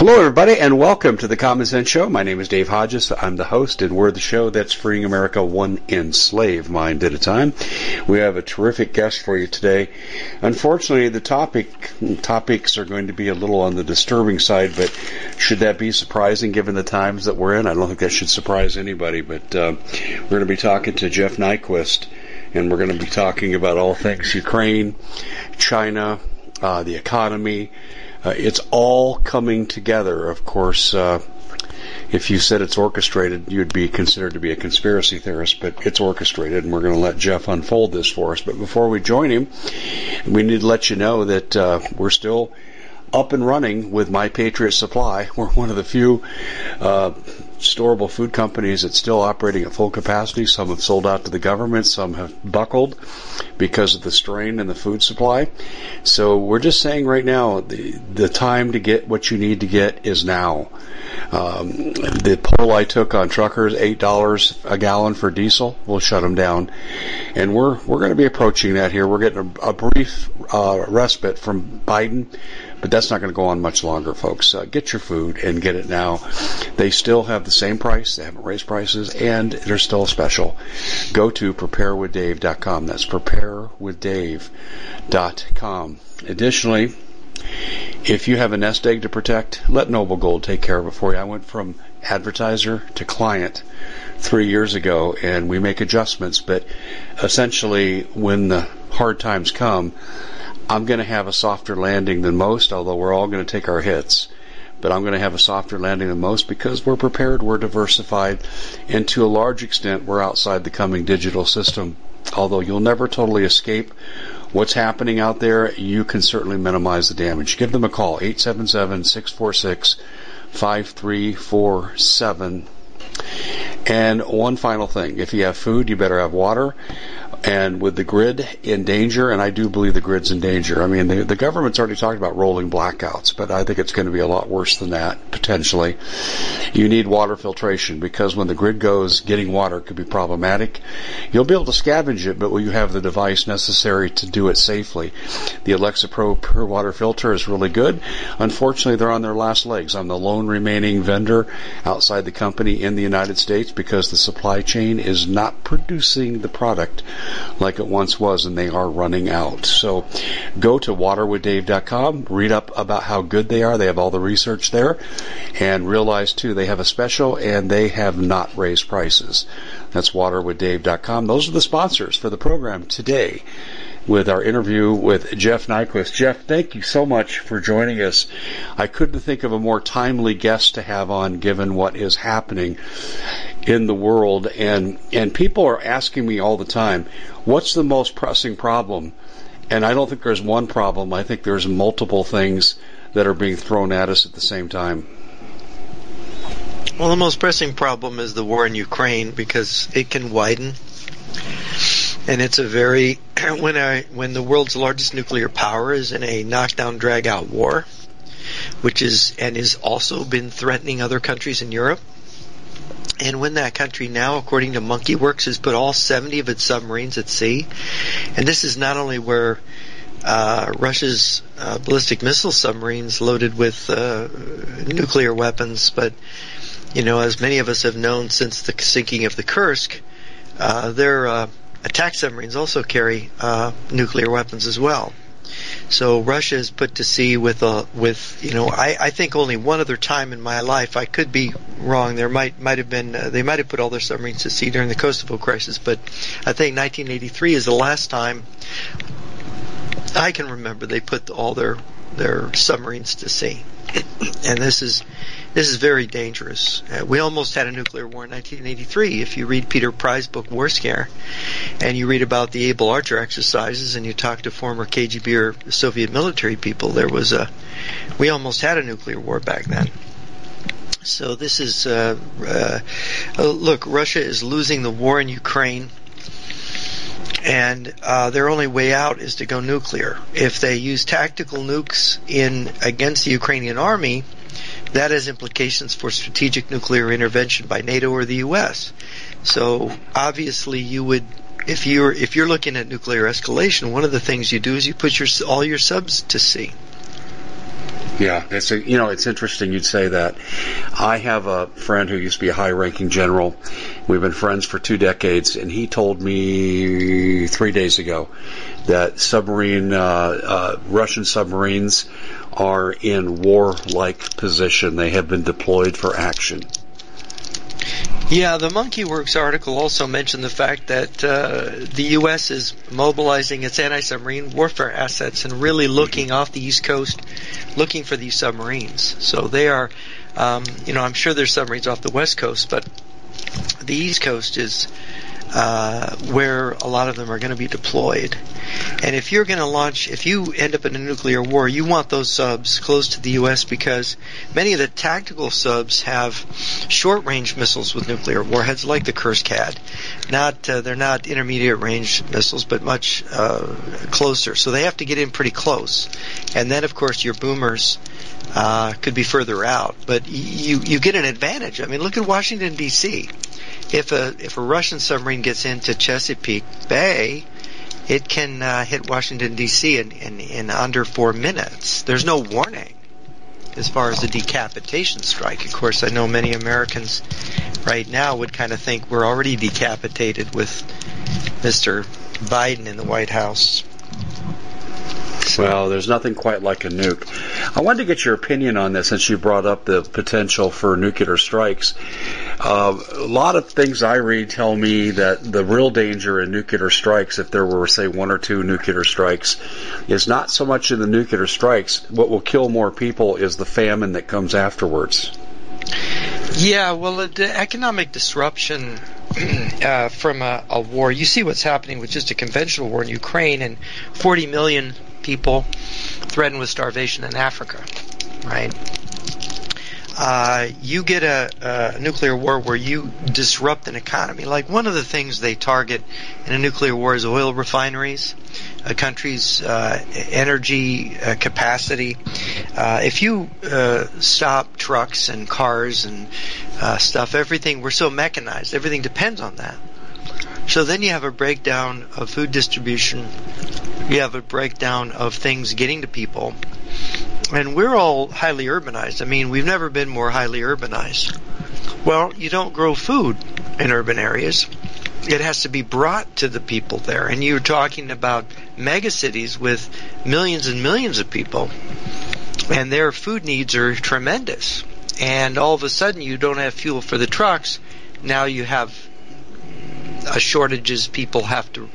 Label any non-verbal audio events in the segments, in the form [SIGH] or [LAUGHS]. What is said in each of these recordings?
Hello, everybody, and welcome to the Common Sense Show. My name is Dave Hodges. I'm the host, and we're the show that's freeing America one enslaved mind at a time. We have a terrific guest for you today. Unfortunately, the topic topics are going to be a little on the disturbing side, but should that be surprising given the times that we're in? I don't think that should surprise anybody. But uh, we're going to be talking to Jeff Nyquist, and we're going to be talking about all things Ukraine, China, uh, the economy uh, it's all coming together. Of course, uh, if you said it's orchestrated, you'd be considered to be a conspiracy theorist, but it's orchestrated, and we're going to let Jeff unfold this for us. But before we join him, we need to let you know that uh, we're still up and running with My Patriot Supply. [LAUGHS] We're one of the few uh, storable food companies that's still operating at full capacity. Some have sold out to the government, some have buckled because of the strain in the food supply. So we're just saying right now, the the time to get what you need to get is now. Um, the poll I took on truckers, eight dollars a gallon for diesel, will shut them down, and we're we're going to be approaching that here. We're getting a, a brief uh, respite from Biden but that's not going to go on much longer, folks. Uh, get your food and get it now. They still have the same price. They haven't raised prices, and they're still special. Go to preparewithdave.com. That's preparewithdave.com. Additionally, if you have a nest egg to protect, let Noble Gold take care of it for you. I went from advertiser to client three years ago, and we make adjustments, but essentially, when the hard times come, I'm going to have a softer landing than most, although we're all going to take our hits. But I'm going to have a softer landing than most because we're prepared, we're diversified, and to a large extent, we're outside the coming digital system. Although you'll never totally escape what's happening out there, you can certainly minimize the damage. Give them a call, 877 646 5347. And one final thing if you have food, you better have water and with the grid in danger, and I do believe the grid's in danger. I mean, the, the government's already talked about rolling blackouts, but I think it's going to be a lot worse than that, potentially. You need water filtration because when the grid goes, getting water could be problematic. You'll be able to scavenge it, but will you have the device necessary to do it safely? The Alexa Pro Pure Water Filter is really good. Unfortunately, they're on their last legs. I'm the lone remaining vendor outside the company in the United States because the supply chain is not producing the product like it once was, and they are running out. So go to waterwithdave.com, read up about how good they are. They have all the research there, and realize too they have a special and they have not raised prices. That's waterwithdave.com. Those are the sponsors for the program today with our interview with Jeff Nyquist. Jeff, thank you so much for joining us. I couldn't think of a more timely guest to have on given what is happening in the world and and people are asking me all the time, what's the most pressing problem? And I don't think there's one problem. I think there's multiple things that are being thrown at us at the same time. Well, the most pressing problem is the war in Ukraine because it can widen and it's a very [CLEARS THROAT] when I when the world's largest nuclear power is in a knockdown drag out war, which is and is also been threatening other countries in Europe. And when that country now, according to Monkey Werx, has put all 70 of its submarines at sea, and this is not only where uh, Russia's uh, ballistic missile submarines loaded with uh, nuclear weapons, but you know, as many of us have known since the sinking of the Kursk, uh, their uh, attack submarines also carry uh, nuclear weapons as well. So Russia is put to sea with a with you know I, I think only one other time in my life I could be wrong there might might have been uh, they might have put all their submarines to sea during the Kosovo crisis but I think 1983 is the last time I can remember they put all their their submarines to sea and this is this is very dangerous. Uh, we almost had a nuclear war in 1983. If you read Peter Pry's book War Scare, and you read about the Able Archer exercises, and you talk to former KGB or Soviet military people, there was a we almost had a nuclear war back then. So this is uh, uh, uh look. Russia is losing the war in Ukraine and uh, their only way out is to go nuclear. If they use tactical nukes in against the Ukrainian army, that has implications for strategic nuclear intervention by NATO or the U.S. So obviously, you would, if you're if you're looking at nuclear escalation, one of the things you do is you put your all your subs to sea. Yeah, it's a, you know it's interesting you'd say that. I have a friend who used to be a high-ranking general. We've been friends for two decades, and he told me three days ago that submarine uh, uh, Russian submarines are in war-like position. They have been deployed for action. Yeah, the Monkey Werx article also mentioned the fact that uh, the U.S. is mobilizing its anti-submarine warfare assets and really looking off the East Coast, looking for these submarines. So they are, um, you know, I'm sure there's submarines off the West Coast, but the East Coast is uh, where a lot of them are going to be deployed. And if you're going to launch, if you end up in a nuclear war, you want those subs close to the U.S. because many of the tactical subs have short-range missiles with nuclear warheads, like the Kursk had. Not uh, they're not intermediate-range missiles, but much uh, closer. So they have to get in pretty close. And then, of course, your boomers. Uh, could be further out, but you you get an advantage. I mean, look at Washington D.C if a if a Russian submarine gets into Chesapeake Bay, it can uh, hit Washington D.C. In, in in under four minutes. There's no warning as far as a decapitation strike. Of course, I know many Americans right now would kind of think we're already decapitated with Mr. Biden in the White House. Well, there's nothing quite like a nuke. I wanted to get your opinion on this since you brought up the potential for nuclear strikes. Uh, a lot of things I read tell me that the real danger in nuclear strikes, if there were, say, one or two nuclear strikes, is not so much in the nuclear strikes. What will kill more people is the famine that comes afterwards. Yeah, well, the economic disruption [CLEARS THROAT] uh, from a, a, war. You see what's happening with just a conventional war in Ukraine, and 40 million people threatened with starvation in Africa, right? Uh, you get a, a, nuclear war where you disrupt an economy. Like one of the things they target in a nuclear war is oil refineries, a country's uh, energy uh, capacity. Uh, if you uh, stop trucks and cars and uh, stuff, everything we're so mechanized, everything depends on that. So then you have a breakdown of food distribution. You have a breakdown of things getting to people and we're all highly urbanized. I mean, we've never been more highly urbanized. Well, you don't grow food in urban areas. It has to be brought to the people there. And you're talking about megacities with millions and millions of people. And their food needs are tremendous. And all of a sudden you don't have fuel for the trucks. Now you have shortages. People have to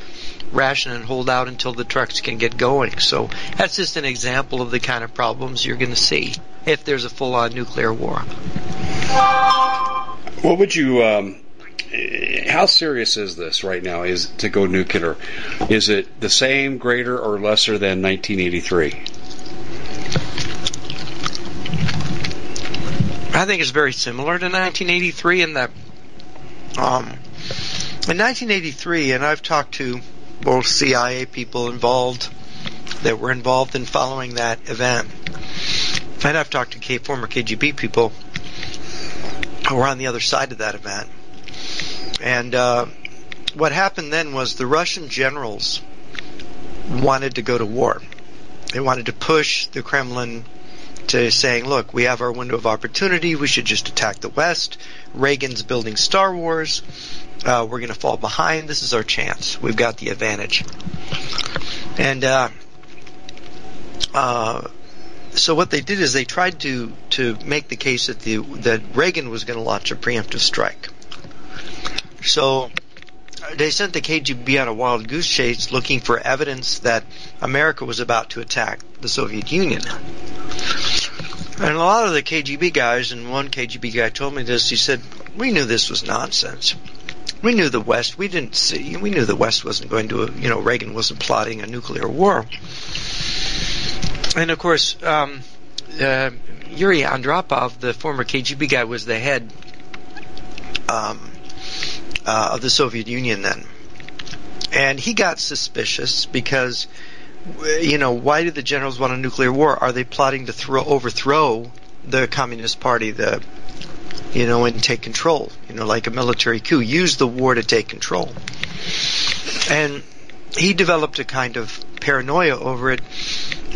ration and hold out until the trucks can get going. So that's just an example of the kind of problems you're going to see if there's a full-on nuclear war. What would you? Um, how serious is this right now? Is to go nuclear? Is it the same, greater, or lesser than 1983? I think it's very similar to 1983 in that um, in 1983, and I've talked to both CIA people involved that were involved in following that event. And I've talked to K, former KGB people who were on the other side of that event. And uh, what happened then was the Russian generals wanted to go to war. They wanted to push the Kremlin to saying, look, we have our window of opportunity. We should just attack the West. Reagan's building Star Wars uh, we're going to fall behind. This is our chance. We've got the advantage. And uh, uh, so what they did is they tried to to make the case that the that Reagan was going to launch a preemptive strike. So they sent the KGB on a wild goose chase looking for evidence that America was about to attack the Soviet Union. And a lot of the KGB guys, and one KGB guy told me this, he said, we knew this was nonsense. We knew the West, we didn't see, we knew the West wasn't going to, you know, Reagan wasn't plotting a nuclear war. And of course, um, uh, Yuri Andropov, the former KGB guy, was the head um, uh, of the Soviet Union then. And he got suspicious because, you know, why do the generals want a nuclear war? Are they plotting to throw, overthrow the Communist Party, the, you know, and take control? You know, like a military coup. Use the war to take control. And he developed a kind of paranoia over it.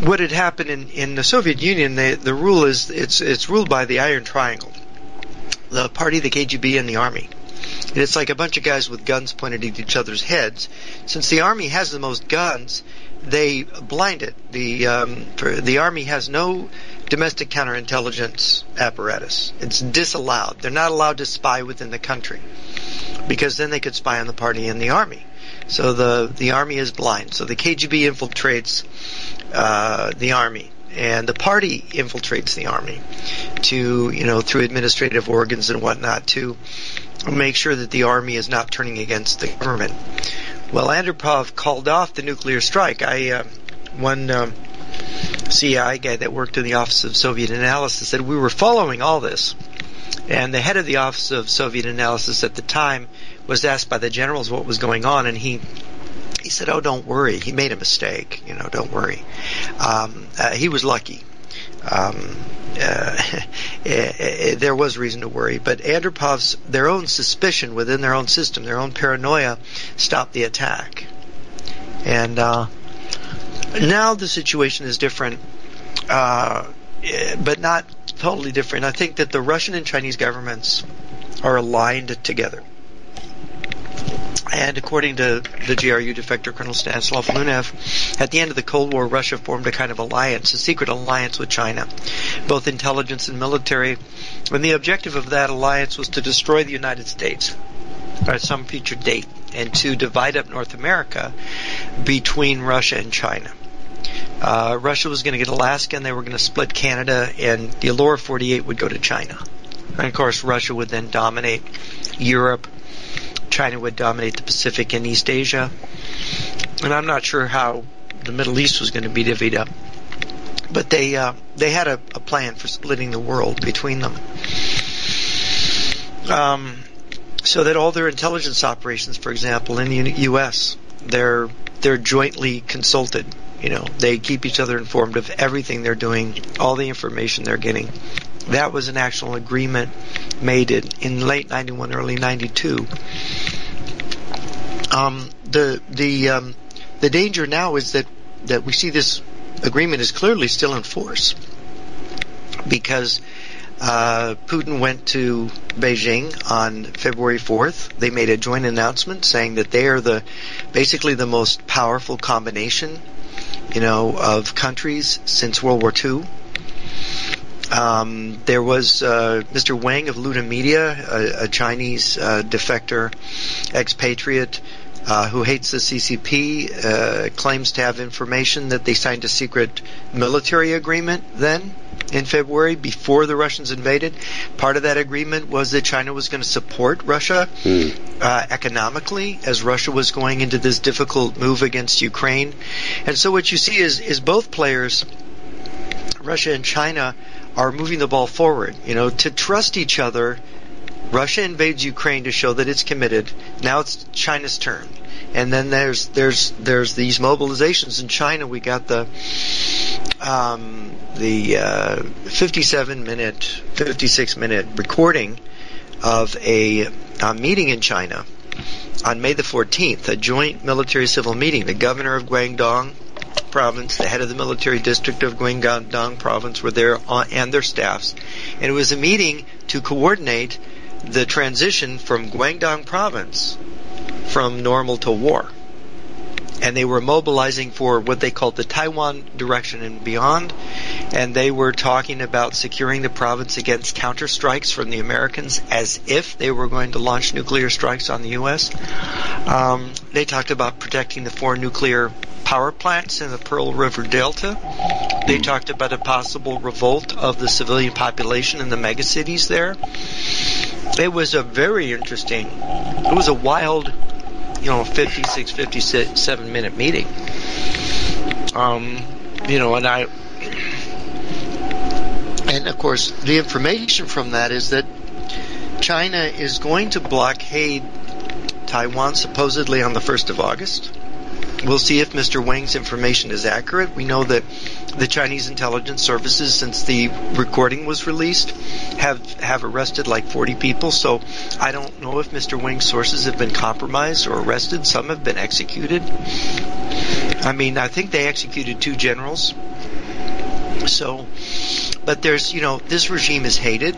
What had happened in, in the Soviet Union, the, the rule is it's it's ruled by the Iron Triangle, the party, the KGB, and the army. And it's like a bunch of guys with guns pointed at each other's heads. Since the army has the most guns, they blind it. The um, the army has no domestic counterintelligence apparatus. It's disallowed. They're not allowed to spy within the country because then they could spy on the party and the army. So the the army is blind. So the KGB infiltrates uh, the army, and the party infiltrates the army to you know through administrative organs and whatnot to make sure that the army is not turning against the government. Well, Andropov called off the nuclear strike. I uh, one. Um, CIA guy that worked in the Office of Soviet Analysis said we were following all this. And the head of the Office of Soviet Analysis at the time was asked by the generals what was going on, and he he said, "Oh, don't worry. He made a mistake. You know, don't worry. Um, uh, he was lucky. Um, uh, [LAUGHS] there was reason to worry, but Andropov's their own suspicion within their own system, their own paranoia, stopped the attack. And uh, now the situation is different, uh, but not totally different. I think that the Russian and Chinese governments are aligned together. And according to the GRU defector Colonel Stanislav Lunev, at the end of the Cold War, Russia formed a kind of alliance, a secret alliance with China, both intelligence and military. And the objective of that alliance was to destroy the United States at some future date and to divide up North America between Russia and China. Uh, Russia was going to get Alaska and they were going to split Canada and the lower 48 would go to China. And of course, Russia would then dominate Europe China would dominate the Pacific and East Asia. And I'm not sure how the Middle East was going to be divvied up. But they uh, they had a, a, plan for splitting the world between them, um, so that all their intelligence operations, for example, in the U.S., they're they're jointly consulted. You know, they keep each other informed of everything they're doing, all the information they're getting. That was an actual agreement made in, in late 91, early 92. Um, the the um, the danger now is that that we see this agreement is clearly still in force because uh, Putin went to Beijing on February 4th. They made a joint announcement saying that they are the basically the most powerful combination, you know, of countries since World War II. Um, there was uh, Mr. Wang of Lude Media, a, a Chinese uh, defector, expatriate, uh, who hates the CCP, uh, claims to have information that they signed a secret military agreement then in February before the Russians invaded. Part of that agreement was that China was going to support Russia mm. uh, economically as Russia was going into this difficult move against Ukraine. And so what you see is, is both players, Russia and China, are moving the ball forward. You know, to trust each other. Russia invades Ukraine to show that it's committed. Now it's China's turn. And then there's there's there's these mobilizations in China. We got the um, the uh, 57 minute, 56 minute recording of a, a meeting in China on May the 14th, a joint military civil meeting. The governor of Guangdong province, the head of the military district of Guangdong province were there on, and their staffs. And it was a meeting to coordinate the transition from Guangdong province from normal to war. and they were mobilizing for what they called the Taiwan direction and beyond, and they were talking about securing the province against counterstrikes from the Americans as if they were going to launch nuclear strikes on the U.S. Um, they talked about protecting the four nuclear power plants in the Pearl River Delta. They talked about a possible revolt of the civilian population in the megacities there. It was a very interesting, it was a wild you know, 56, 57 minute meeting. Um, you know, and I, and of course, the information from that is that China is going to blockade Taiwan supposedly on the 1st of August. We'll see if Mr. Wang's information is accurate. We know that the Chinese intelligence services, since the recording was released, have have arrested like 40 people. So I don't know if Mr. Wang's sources have been compromised or arrested. Some have been executed. I mean, I think they executed two generals. So, but there's, you know, this regime is hated.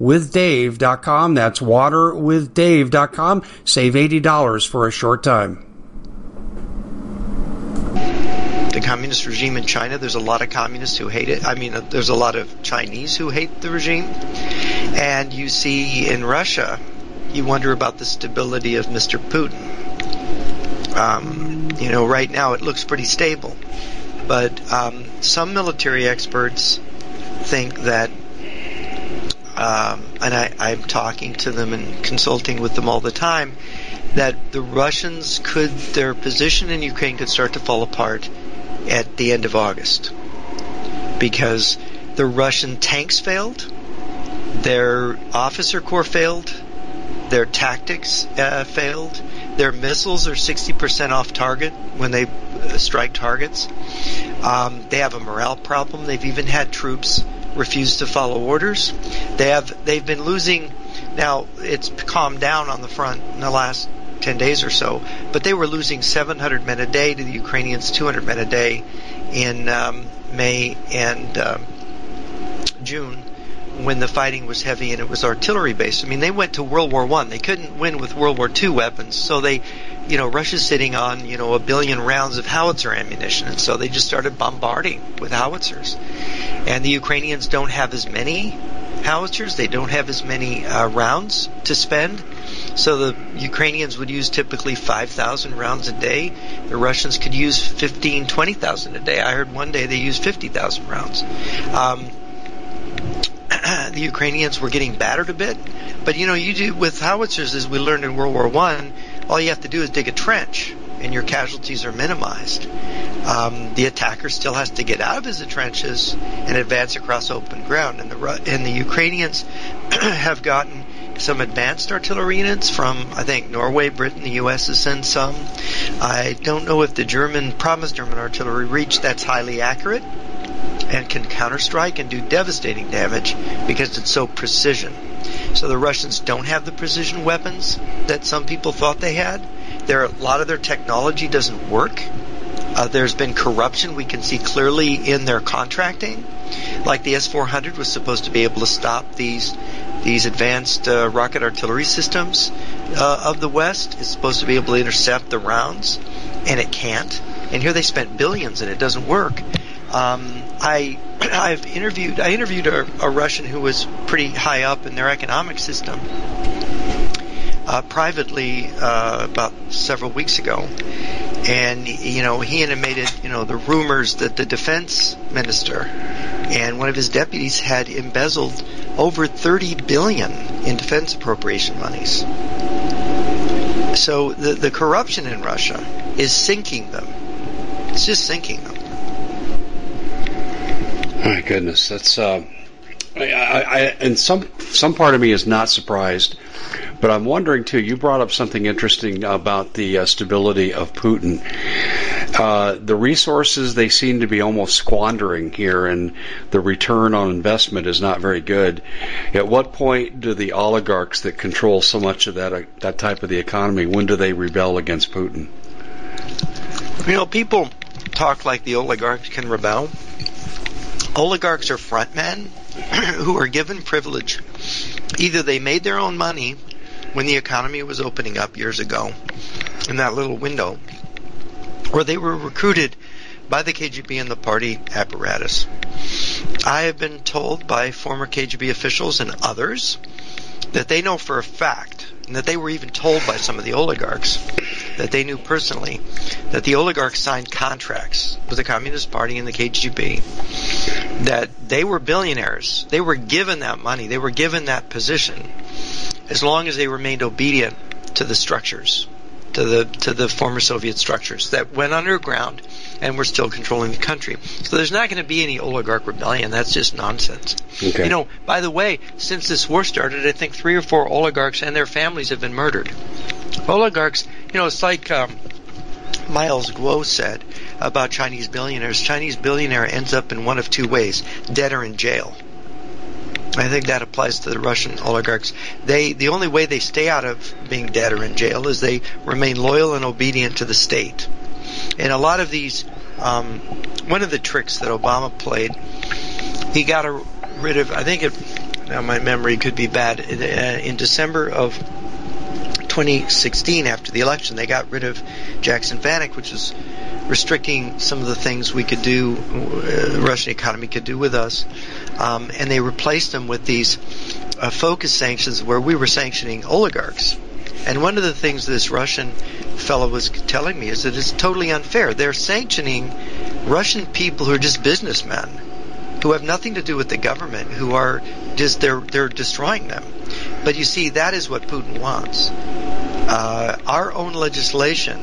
waterwithdave.com. That's waterwithdave.com. Save $80 for a short time. The communist regime in China, there's a lot of communists who hate it. I mean, there's a lot of Chinese who hate the regime. And you see in Russia, you wonder about the stability of Mr. Putin. Um, you know, right now it looks pretty stable. But um, some military experts think that um, and I, I'm talking to them and consulting with them all the time, that the Russians could, their position in Ukraine could start to fall apart at the end of August. Because the Russian tanks failed, their officer corps failed, their tactics uh, failed, their missiles are 60% off target when they uh, strike targets. Um, they have a morale problem. They've even had troops refuse to follow orders. They have they've been losing. Now it's calmed down on the front in the last 10 days or so, but they were losing 700 men a day to the Ukrainians, 200 men a day in um, May and um, June when the fighting was heavy and it was artillery based. I mean, they went to World War One. They couldn't win with World War Two weapons, so they, you know, Russia's sitting on you know a billion rounds of howitzer ammunition, and so they just started bombarding with howitzers. And the Ukrainians don't have as many howitzers. They don't have as many uh, rounds to spend. So the Ukrainians would use typically 5,000 rounds a day. The Russians could use 15, 20,000 a day. I heard one day they used 50,000 rounds. Um, [CLEARS THROAT] the Ukrainians were getting battered a bit, but you know, you do with howitzers, as we learned in World War One, all you have to do is dig a trench, and your casualties are minimized. Um, the attacker still has to get out of his trenches and advance across open ground, and the and the Ukrainians [CLEARS THROAT] have gotten some advanced artillery units from I think Norway, Britain, the U.S. has sent some. I don't know if the German promised German artillery reach that's highly accurate and can counterstrike and do devastating damage because it's so precision. So the Russians don't have the precision weapons that some people thought they had. There, a lot of their technology doesn't work. Uh, there's been corruption we can see clearly in their contracting. Like the S-400 was supposed to be able to stop these these advanced uh, rocket artillery systems uh, of the West. It's supposed to be able to intercept the rounds, and it can't. And here they spent billions, and it doesn't work. Um, I [CLEARS THROAT] I've interviewed I interviewed a, a, Russian who was pretty high up in their economic system uh, privately uh, about several weeks ago, and you know he intimated you know the rumors that the defense minister and one of his deputies had embezzled over 30 billion in defense appropriation monies. So the the corruption in Russia is sinking them. It's just sinking them. My goodness, that's uh, I, I, and some some part of me is not surprised, but I'm wondering too. You brought up something interesting about the uh, stability of Putin. Uh, the resources they seem to be almost squandering here, and the return on investment is not very good. At what point do the oligarchs that control so much of that uh, that type of the economy when do they rebel against Putin? You know, people talk like the oligarchs can rebel oligarchs are frontmen [CLEARS THROAT] who are given privilege. Either they made their own money when the economy was opening up years ago in that little window, or they were recruited by the KGB and the party apparatus. I have been told by former KGB officials and others that they know for a fact, and that they were even told by some of the oligarchs, that they knew personally, that the oligarchs signed contracts with the Communist Party and the KGB, that they were billionaires. They were given that money. They were given that position as long as they remained obedient to the structures, to the to the former Soviet structures that went underground and were still controlling the country. So there's not going to be any oligarch rebellion. That's just nonsense. Okay. You know, by the way, since this war started, I think three or four oligarchs and their families have been murdered. Oligarchs, you know, it's like um, Miles Guo said about Chinese billionaires. Chinese billionaire ends up in one of two ways: dead or in jail. I think that applies to the Russian oligarchs. They the only way they stay out of being dead or in jail is they remain loyal and obedient to the state. And a lot of these, um, one of the tricks that Obama played, he got a, rid of. I think it. Now my memory could be bad. Uh, in December of 2016, after the election, they got rid of Jackson Vanik, which was restricting some of the things we could do, uh, Russian economy could do with us, um, and they replaced them with these uh, focus sanctions where we were sanctioning oligarchs. And one of the things this Russian fellow was telling me is that it's totally unfair. They're sanctioning Russian people who are just businessmen, who have nothing to do with the government, who are just they're they're destroying them. But you see, that is what Putin wants. Uh, our own legislation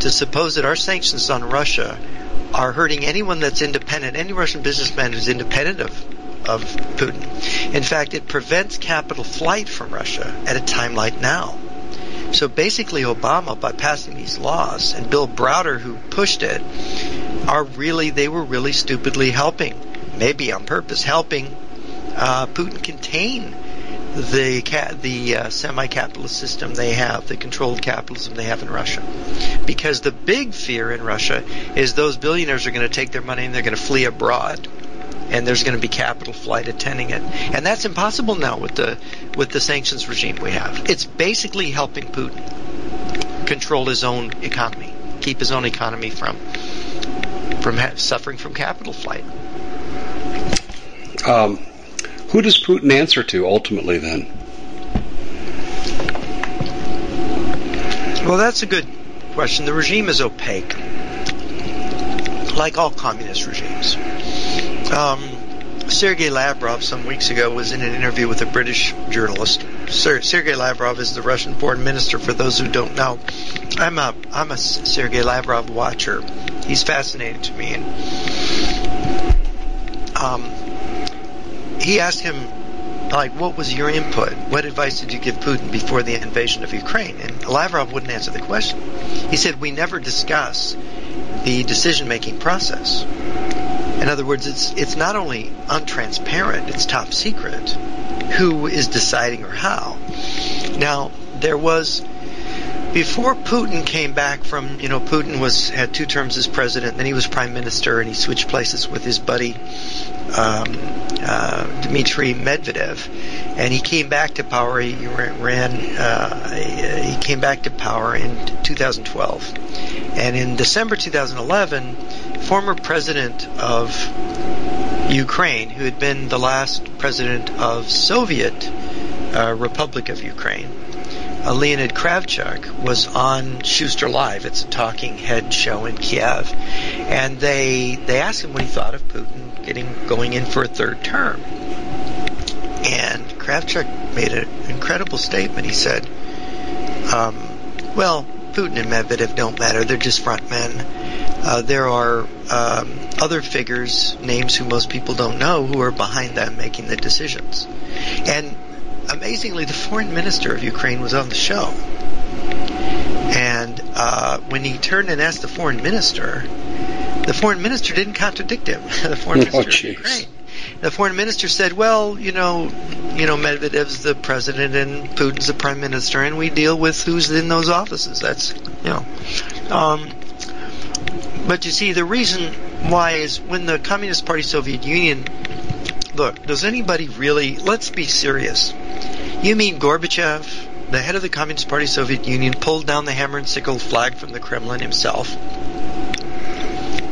to suppose that our sanctions on Russia are hurting anyone that's independent, any Russian businessman who's independent of of Putin. In fact, it prevents capital flight from Russia at a time like now. So basically, Obama, by passing these laws, and Bill Browder, who pushed it, are really, they were really stupidly helping, maybe on purpose, helping uh, Putin contain the the uh, semi-capitalist system they have, the controlled capitalism they have in Russia. Because the big fear in Russia is those billionaires are going to take their money and they're going to flee abroad. and there's going to be capital flight attending it. And that's impossible now with the with the sanctions regime we have. It's basically helping Putin control his own economy, keep his own economy from from ha- suffering from capital flight. Um, who does Putin answer to ultimately then? Well, that's a good question. The regime is opaque, like all communist regimes. Um, Sergei Lavrov some weeks ago was in an interview with a British journalist. Ser- Sergei Lavrov is the Russian foreign minister. For those who don't know, I'm a I'm a Sergei Lavrov watcher. He's fascinating to me, and um, he asked him like, what was your input? What advice did you give Putin before the invasion of Ukraine? And Lavrov wouldn't answer the question. He said, we never discuss the decision-making process. In other words, it's it's not only untransparent, it's top secret who is deciding or how. Now, there was before Putin came back from, you know, Putin was had two terms as president, then he was prime minister, and he switched places with his buddy um, uh, Dmitry Medvedev, and he came back to power. He ran, uh, he came back to power in 2012, and in December 2011, former president of Ukraine, who had been the last president of Soviet uh, Republic of Ukraine uh, Leonid Kravchuk was on Shuster Live. It's a talking head show in Kiev, and they they asked him what he thought of Putin getting going in for a third term. And Kravchuk made an incredible statement. He said, um, "Well, Putin and Medvedev don't matter. They're just front men. Uh, there are um, other figures, names who most people don't know, who are behind them making the decisions." And amazingly, the foreign minister of Ukraine was on the show. And uh, when he turned and asked the foreign minister, the foreign minister didn't contradict him. [LAUGHS] the foreign minister oh, of Ukraine. The foreign minister said, "Well, you know, you know, Medvedev's the president and Putin's the prime minister, and we deal with who's in those offices. That's, you know." Um, but you see, the reason why is when the Communist Party Soviet Union look, does anybody really, let's be serious. You mean Gorbachev, the head of the Communist Party Soviet Union, pulled down the hammer and sickle flag from the Kremlin himself?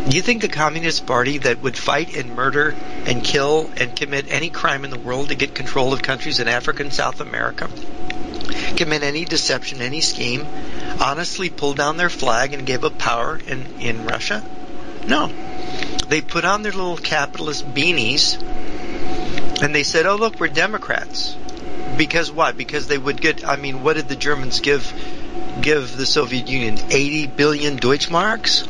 Do you think the Communist Party that would fight and murder and kill and commit any crime in the world to get control of countries in Africa and South America, commit any deception, any scheme, honestly pulled down their flag and gave up power in, in Russia? No. They put on their little capitalist beanies and they said, "Oh, look, we're Democrats." Because what? Because they would get. I mean, what did the Germans give give the Soviet Union? Eighty billion Deutschmarks.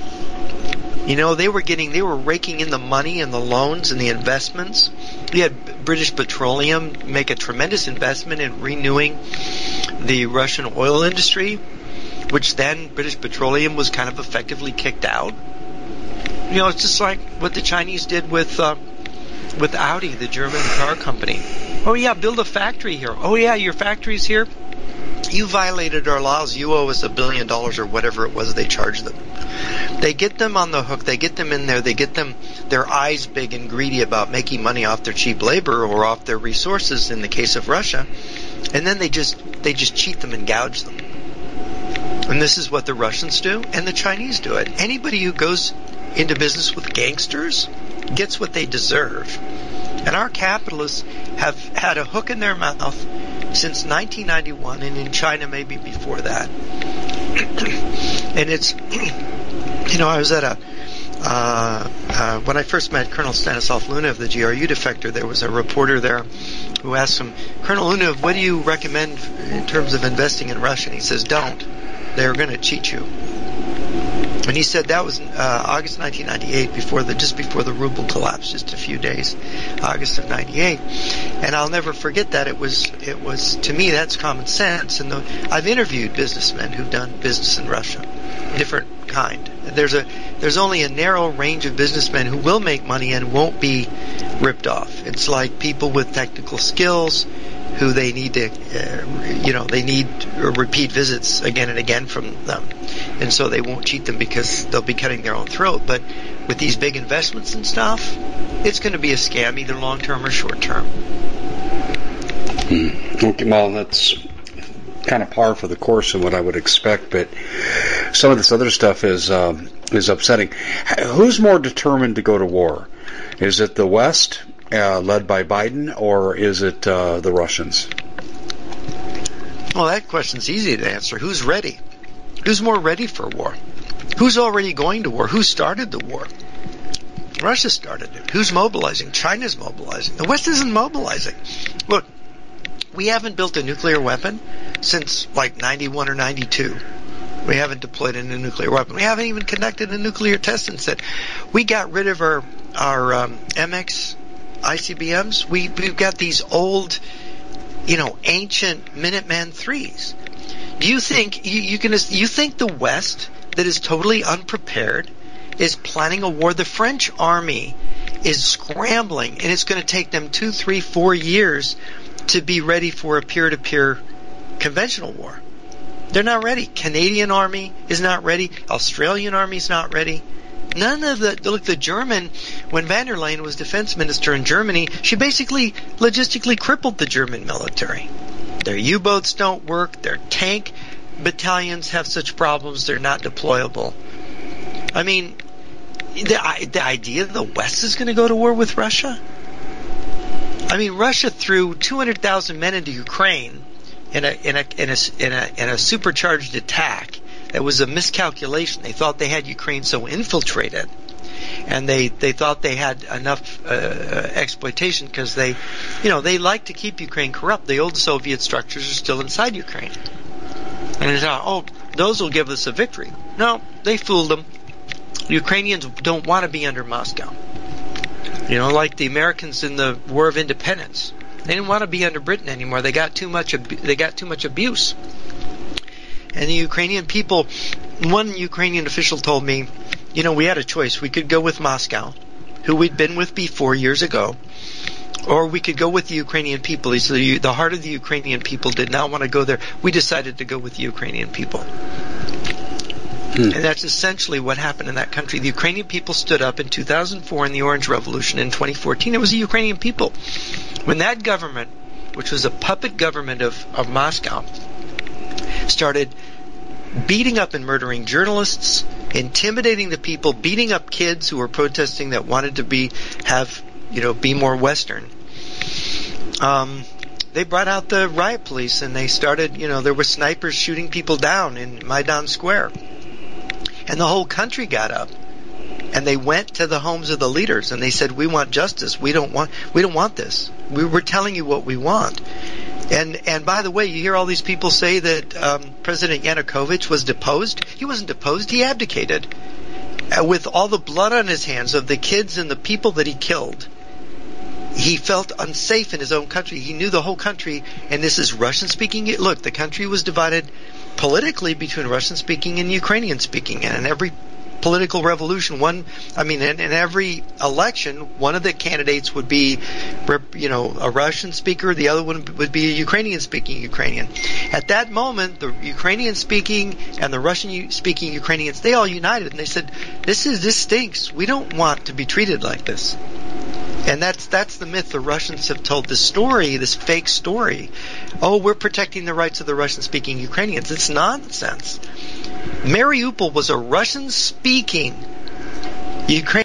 You know, they were getting, they were raking in the money and the loans and the investments. You had British Petroleum make a tremendous investment in renewing the Russian oil industry, which then British Petroleum was kind of effectively kicked out. You know, it's just like what the Chinese did with uh, with Audi, the German car company. Oh yeah, build a factory here. Oh yeah, your factory's here. You violated our laws. You owe us a billion dollars or whatever it was they charged them. They get them on the hook. They get them in there. They get them their eyes big and greedy about making money off their cheap labor or off their resources in the case of Russia. And then they just they just cheat them and gouge them. And this is what the Russians do and the Chinese do it. Anybody who goes into business with gangsters gets what they deserve. And our capitalists have had a hook in their mouth since 1991 and in China maybe before that. [CLEARS THROAT] and it's, [CLEARS THROAT] you know, I was at a, uh, uh, when I first met Colonel Stanislav Lunev of the GRU defector, there was a reporter there who asked him, Colonel Lunev, what do you recommend in terms of investing in Russia? And he says, don't. They're going to cheat you. And he said that was uh, August 1998, before the just before the ruble collapsed, just a few days, August of '98. And I'll never forget that. It was it was to me that's common sense. And the, I've interviewed businessmen who've done business in Russia, different kind. There's a there's only a narrow range of businessmen who will make money and won't be ripped off. It's like people with technical skills who they need to, uh, you know, they need repeat visits again and again from them, and so they won't cheat them because they'll be cutting their own throat. But with these big investments and stuff, it's going to be a scam, either long term or short term. Hmm. Okay, well, that's kind of par for the course of what I would expect, but some of this other stuff is um, is upsetting. Who's more determined to go to war? Is it the West, uh, led by Biden, or is it uh, the Russians? Well, that question's easy to answer. Who's ready? Who's more ready for war? Who's already going to war? Who started the war? Russia started it. Who's mobilizing? China's mobilizing. The West isn't mobilizing. Look, we haven't built a nuclear weapon since like 91 or 92. We haven't deployed a nuclear weapon. We haven't even conducted a nuclear test and said we got rid of our our um, MX ICBMs. We we've got these old, you know, ancient Minuteman threes. Do you think you, you can you think the West that is totally unprepared is planning a war? The French army is scrambling, and it's going to take them two, three, four years to be ready for a peer-to-peer conventional war. They're not ready. Canadian army is not ready. Australian army is not ready. None of the look. The German, when von der Leyen was defense minister in Germany, she basically logistically crippled the German military. Their U-boats don't work. Their tank battalions have such problems. They're not deployable. I mean, the the idea the West is going to go to war with Russia. I mean, Russia threw 200,000 men into Ukraine in a, in a, in a, in a, in a supercharged attack. It was a miscalculation. They thought they had Ukraine so infiltrated and they, they thought they had enough uh, exploitation because they, you know, they like to keep Ukraine corrupt. The old Soviet structures are still inside Ukraine. And they thought, oh, those will give us a victory. No, they fooled them. Ukrainians don't want to be under Moscow. You know, like the Americans in the War of Independence. They didn't want to be under Britain anymore. They got too much. They got too much abuse. And the Ukrainian people, one Ukrainian official told me, you know, we had a choice. We could go with Moscow, who we'd been with before years ago, or we could go with the Ukrainian people. He said the heart of the Ukrainian people did not want to go there. We decided to go with the Ukrainian people. Hmm. And that's essentially what happened in that country. The Ukrainian people stood up in 2004 in the Orange Revolution. In 2014, it was the Ukrainian people. When that government, which was a puppet government of, of Moscow, started beating up and murdering journalists, intimidating the people, beating up kids who were protesting that wanted to be have you know be more Western. Um, they brought out the riot police and they started you know there were snipers shooting people down in Maidan Square. And the whole country got up and they went to the homes of the leaders and they said, "We want justice. We don't want we don't want this. We, we're telling you what we want." And and by the way, you hear all these people say that um, President Yanukovych was deposed. He wasn't deposed. He abdicated. Uh, with all the blood on his hands of the kids and the people that he killed, he felt unsafe in his own country. He knew the whole country, and this is Russian speaking. Look, the country was divided politically between Russian speaking and Ukrainian speaking. And every political revolution, one, I mean, in, in, every election, one of the candidates would be, you know, a Russian speaker, the other one would be a Ukrainian speaking Ukrainian. At that moment, the Ukrainian speaking and the Russian speaking Ukrainians, they all united and they said, this is, this stinks. We don't want to be treated like this. And that's that's the myth the Russians have told this story, this fake story. Oh, we're protecting the rights of the Russian speaking Ukrainians. It's nonsense. Mariupol was a Russian speaking Ukraine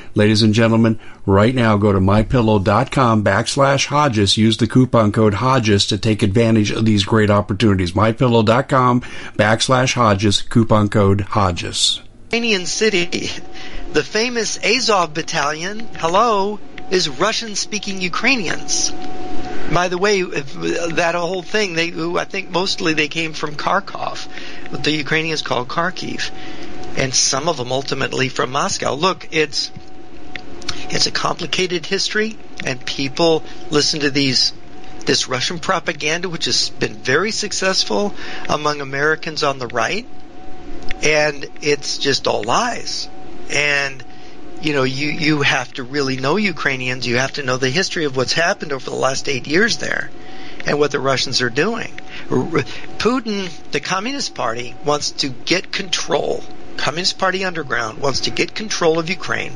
Ladies and gentlemen, right now go to mypillow.com backslash Hodges. Use the coupon code Hodges to take advantage of these great opportunities. Mypillow.com backslash Hodges, coupon code Hodges. Ukrainian city, the famous Azov battalion, hello, is Russian speaking Ukrainians. By the way, that whole thing, they, I think mostly they came from Kharkov, what the Ukrainians call Kharkiv, and some of them ultimately from Moscow. Look, it's it's a complicated history, and people listen to these this Russian propaganda, which has been very successful among Americans on the right, and it's just all lies. And you know, you you have to really know Ukrainians. You have to know the history of what's happened over the last eight years there, and what the Russians are doing. Putin, the Communist Party, wants to get control. Communist Party underground wants to get control of Ukraine,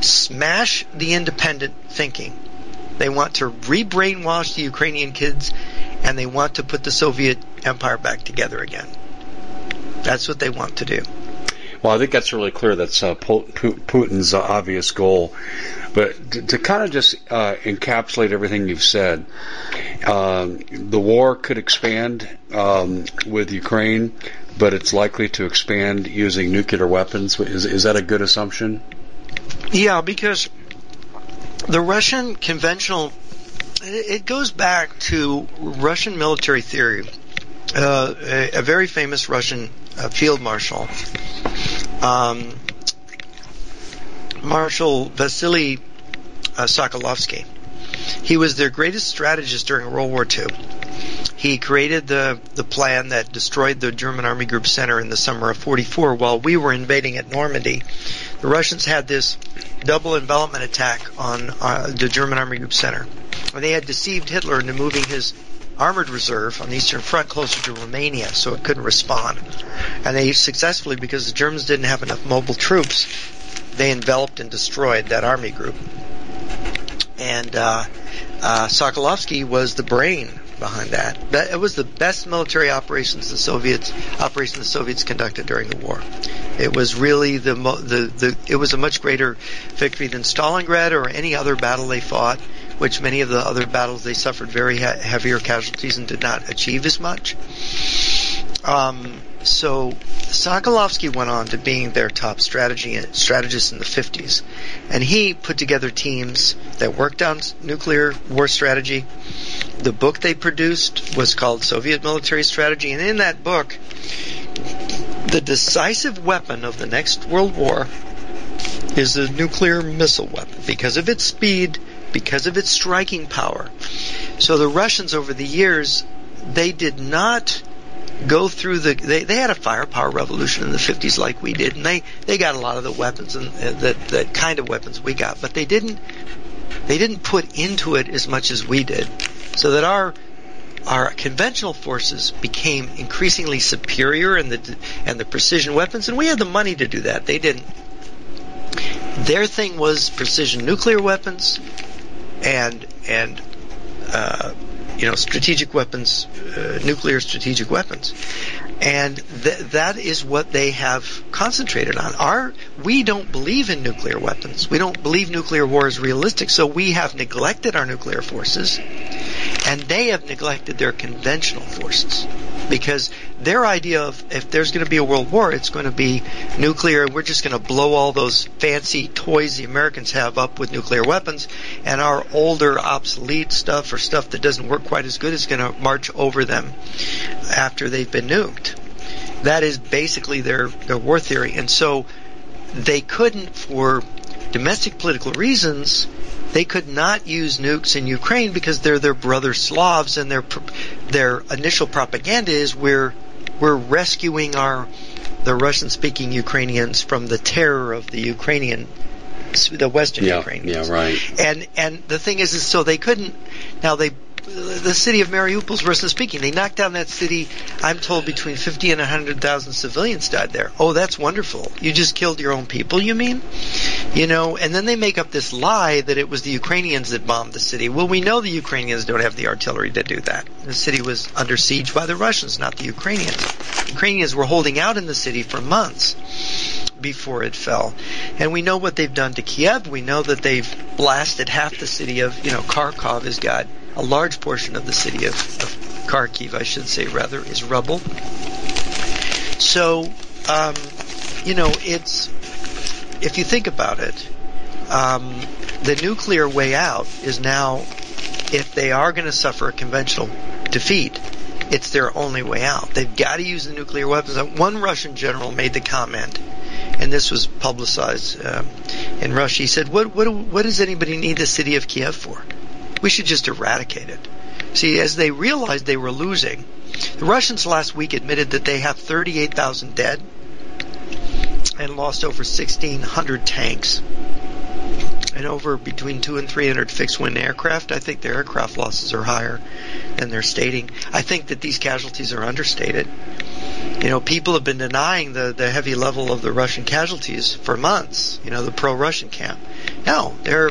smash the independent thinking. They want to re-brainwash the Ukrainian kids, and they want to put the Soviet Empire back together again. That's what they want to do. Well, I think that's really clear. That's uh, Putin's uh, obvious goal. But to, to kind of just uh, encapsulate everything you've said, um, the war could expand um, with Ukraine, but it's likely to expand using nuclear weapons. Is, is that a good assumption? Yeah, because the Russian conventional, it goes back to Russian military theory. Uh, a, a, very famous Russian uh, field marshal um, Marshal Vasily uh, Sokolovsky. He was their greatest strategist during World War II. He created the, the plan that destroyed the German Army Group Center in the summer of 44 while we were invading at Normandy. The Russians had this double envelopment attack on uh, the German Army Group Center. And they had deceived Hitler into moving his armored reserve on the Eastern Front closer to Romania so it couldn't respond. And they successfully, because the Germans didn't have enough mobile troops, they enveloped and destroyed that army group. And uh, uh, Sokolovsky was the brain behind that. It was the best military operations the Soviets operation the Soviets conducted during the war. It was really the the the it was a much greater victory than Stalingrad or any other battle they fought which many of the other battles they suffered very he- heavier casualties and did not achieve as much. Um, so Sokolovsky went on to being their top strategy strategist in the 50s, and he put together teams that worked on nuclear war strategy. The book they produced was called Soviet Military Strategy, and in that book, the decisive weapon of the next world war is the nuclear missile weapon because of its speed, because of its striking power. So the Russians over the years, they did not go through the they, they had a firepower revolution in the 50s like we did and they they got a lot of the weapons and uh, that that kind of weapons we got but they didn't they didn't put into it as much as we did so that our our conventional forces became increasingly superior in the and the precision weapons and we had the money to do that. They didn't. Their thing was precision nuclear weapons and and uh, you know strategic weapons, uh, nuclear strategic weapons, and th- that is what they have concentrated on. Our we don't believe in nuclear weapons. We don't believe nuclear war is realistic, so we have neglected our nuclear forces, and they have neglected their conventional forces because their idea of if there's going to be a world war, it's going to be nuclear, we're just going to blow all those fancy toys the Americans have up with nuclear weapons, and our older, obsolete stuff or stuff that doesn't work quite as good is going to march over them after they've been nuked. That is basically their, their war theory. And so they couldn't, for domestic political reasons, they could not use nukes in Ukraine because they're their brother Slavs and their their initial propaganda is we're we're rescuing our the Russian speaking Ukrainians from the terror of the Ukrainian the Western yeah, Ukrainians. Yeah, right. And and the thing is, is so they couldn't. Now they the city of Mariupol's Russian speaking. They knocked down that city. I'm told between 50 and 100,000 civilians died there. Oh, that's wonderful. You just killed your own people, you mean? You know, and then they make up this lie that it was the Ukrainians that bombed the city. Well, we know the Ukrainians don't have the artillery to do that. The city was under siege by the Russians, not the Ukrainians. Ukrainians were holding out in the city for months before it fell. And we know what they've done to Kiev. We know that they've blasted half the city of, you know, Kharkov has got a large portion of the city of, of Kharkiv, I should say, rather, is rubble. So, um, you know, it's if you think about it, um, the nuclear way out is now if they are going to suffer a conventional defeat, it's their only way out. They've got to use the nuclear weapons. One Russian general made the comment, and this was publicized uh, in Russia. He said, what, what, what does anybody need the city of Kiev for? We should just eradicate it. See, as they realized they were losing, the Russians last week admitted that they have 38,000 dead and lost over 1,600 tanks and over between two and 300 fixed wing aircraft. I think their aircraft losses are higher than they're stating. I think that these casualties are understated. You know, people have been denying the, the heavy level of the Russian casualties for months, you know, the pro-Russian camp. No, they're,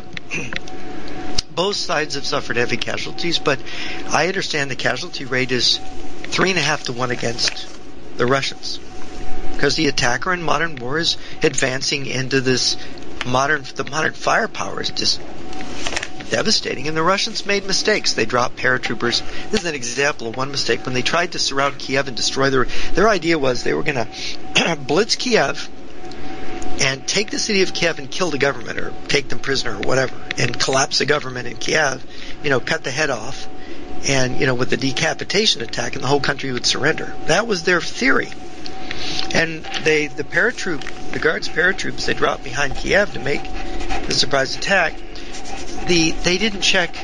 both sides have suffered heavy casualties, but I understand the casualty rate is three and a half to one against the Russians. Because the attacker in modern war is advancing into this modern, the modern firepower is just devastating. And the Russians made mistakes. They dropped paratroopers. This is an example of one mistake. When they tried to surround Kiev and destroy their, their idea was they were going to [CLEARS THROAT] blitz Kiev and take the city of Kiev and kill the government or take them prisoner or whatever and collapse the government in Kiev, you know, cut the head off and, you know, with the decapitation attack and the whole country would surrender. That was their theory. And they, the paratroop, the guards paratroops, they dropped behind Kiev to make the surprise attack. The, they didn't check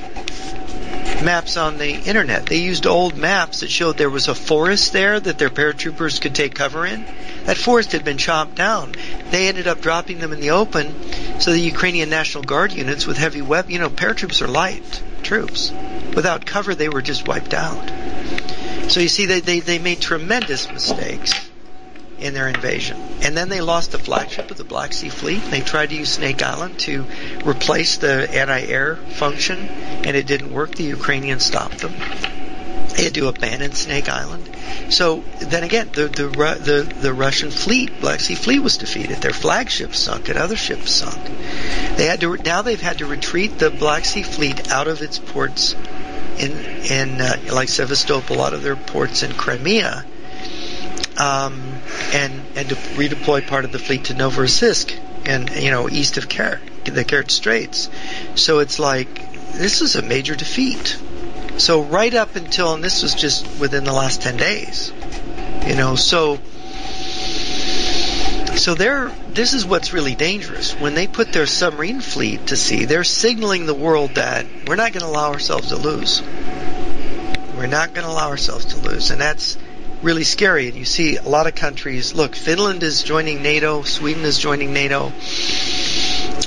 maps on the internet. They used old maps that showed there was a forest there that their paratroopers could take cover in. That forest had been chopped down. They ended up dropping them in the open so the Ukrainian National Guard units with heavy weapons, you know, paratroopers are light troops. Without cover, they were just wiped out. So you see, they, they, they made tremendous mistakes in their invasion. And then they lost the flagship of the Black Sea Fleet. They tried to use Snake Island to replace the anti-air function, and it didn't work. The Ukrainians stopped them. They had to abandon Snake Island. So then again, the the the, the Russian fleet, Black Sea Fleet, was defeated. Their flagship sunk, and other ships sunk. They had to now they've had to retreat the Black Sea Fleet out of its ports in in uh, like Sevastopol, out of their ports in Crimea um, and and to redeploy part of the fleet to Novorossiysk and you know east of Kerch, the Kerch Straits. So it's like this is a major defeat. So right up until and this was just within the last ten days, you know. So so they're this is what's really dangerous when they put their submarine fleet to sea. They're signaling the world that we're not going to allow ourselves to lose. We're not going to allow ourselves to lose, and that's really scary. And you see a lot of countries. Look, Finland is joining NATO. Sweden is joining NATO.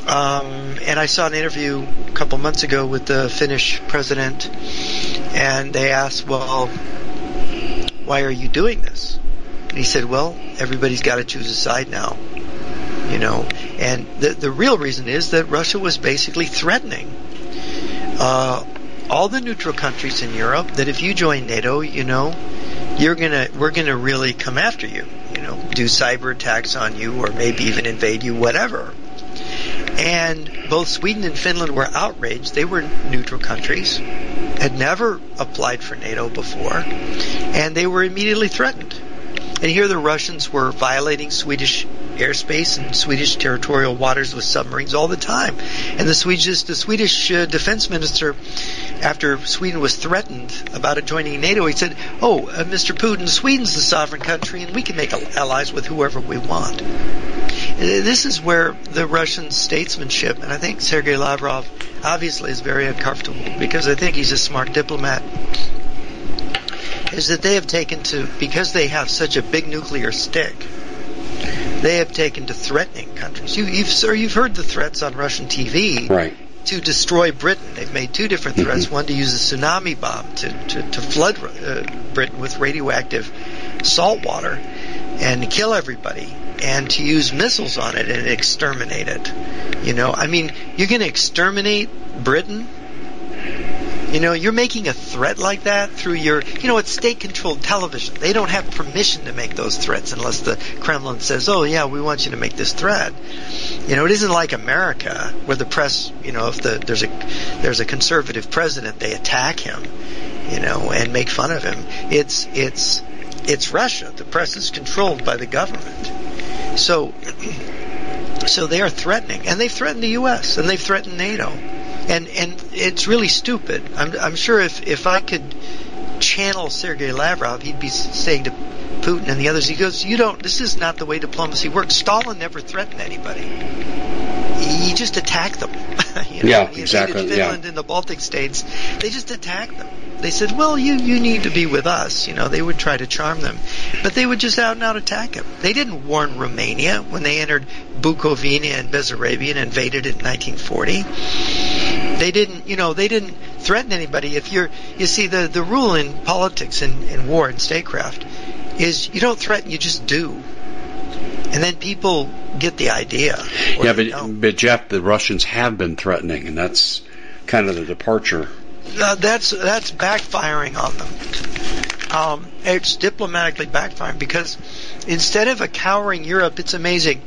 Um, and I saw an interview a couple months ago with the Finnish president, and they asked, "Well, why are you doing this?" And he said, "Well, everybody's got to choose a side now." You know, and the the real reason is that Russia was basically threatening uh, all the neutral countries in Europe that if you join NATO, you know, you're gonna we're gonna really come after you. You know, do cyber attacks on you, or maybe even invade you, whatever. And both Sweden and Finland were outraged. They were neutral countries, had never applied for NATO before, and they were immediately threatened. And here the Russians were violating Swedish airspace and Swedish territorial waters with submarines all the time. And the Swedish, the Swedish uh, defense minister, after Sweden was threatened about joining NATO, he said, "Oh, uh, Mr. Putin, Sweden's the sovereign country, and we can make allies with whoever we want." Uh, this is where the Russian statesmanship, and I think Sergei Lavrov obviously is very uncomfortable because I think he's a smart diplomat is that they have taken to, because they have such a big nuclear stick, they have taken to threatening countries. You, have sir, you've heard the threats on Russian TV. Right. To destroy Britain, they've made two different threats. Mm-hmm. One to use a tsunami bomb to to, to flood uh, Britain with radioactive salt water and kill everybody, and to use missiles on it and exterminate it. You know, I mean, you're going to exterminate Britain you know, you're making a threat like that through your, you know, it's state controlled television. They don't have permission to make those threats unless the Kremlin says, oh yeah, we want you to make this threat. You know, it isn't like America where the press, you know, if the, there's a, there's a conservative president, they attack him, you know, and make fun of him. It's, it's, it's Russia. The press is controlled by the government. So, [CLEARS THROAT] so they are threatening, and they've threatened the U.S. and they've threatened NATO. And and it's really stupid. I'm I'm sure if if I could channel Sergei Lavrov, he'd be saying to Putin and the others, he goes, "You don't. This is not the way diplomacy works. Stalin never threatened anybody. He just attacked them. [LAUGHS] you know, yeah, he exactly. Finland yeah. and the Baltic states, they just attacked them. They said, "Well, you you need to be with us." You know, they would try to charm them, but they would just out and out attack them. They didn't warn Romania when they entered Bukovina and Bessarabia and invaded it in 1940. They didn't, you know, they didn't threaten anybody. If you're, you see, the the rule in politics and, and war and statecraft is you don't threaten, you just do. And then people get the idea. Yeah, but, but Jeff, the Russians have been threatening, and that's kind of the departure. Uh, that's that's backfiring on them. Um, it's diplomatically backfiring because instead of a cowering Europe, it's amazing.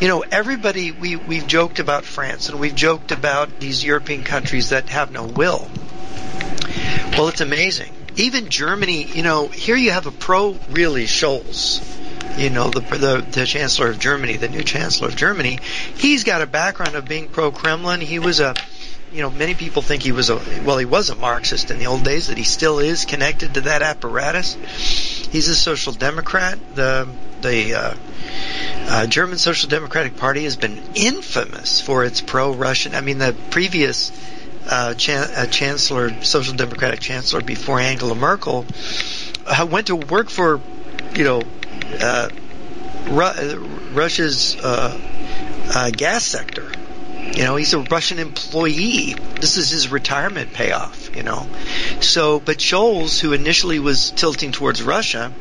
You know, everybody we we've joked about France and we've joked about these European countries that have no will. Well, it's amazing. Even Germany, you know, here you have a pro really Scholz you know, the, the, the chancellor of Germany, the new chancellor of Germany, he's got a background of being pro-Kremlin. He was a, you know, many people think he was a, well, he was a Marxist in the old days, that he still is connected to that apparatus. He's a social democrat. The, the, uh, uh, German Social Democratic Party has been infamous for its pro-Russian. I mean, the previous uh, chan- uh, chancellor, social democratic chancellor before Angela Merkel, uh, went to work for, you know, uh, Ru- Russia's gas sector. You know, he's a Russian employee. This is his retirement payoff, you know. So, but Scholz, who initially was tilting towards Russia,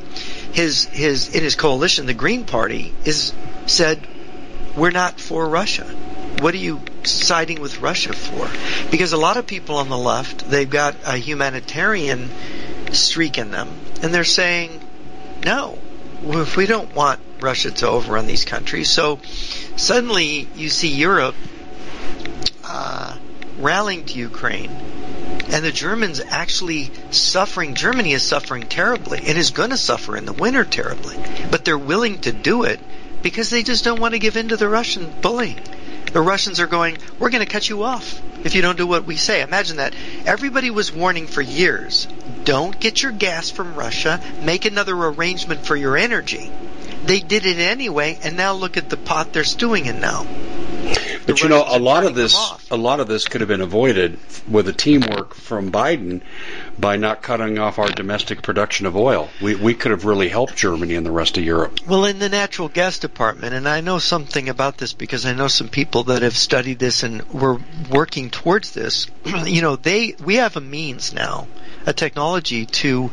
his, his, in his coalition, the Green Party, is said, we're not for Russia. What are you siding with Russia for? Because a lot of people on the left, they've got a humanitarian streak in them, and they're saying, no, we don't want Russia to overrun these countries, so suddenly you see Europe uh, rallying to Ukraine, and the Germans actually suffering. Germany is suffering terribly and is going to suffer in the winter terribly, but they're willing to do it because they just don't want to give in to the Russian bullying. The Russians are going, we're going to cut you off if you don't do what we say. Imagine that. Everybody was warning for years don't get your gas from Russia, make another arrangement for your energy. They did it anyway, and now look at the pot they're stewing in now. But you know, a lot of this, a lot of this could have been avoided with a teamwork from Biden by not cutting off our domestic production of oil. We we could have really helped Germany and the rest of Europe. Well, in the natural gas department, and I know something about this because I know some people that have studied this and were working towards this. [CLEARS THROAT] you know, they we have a means now, a technology to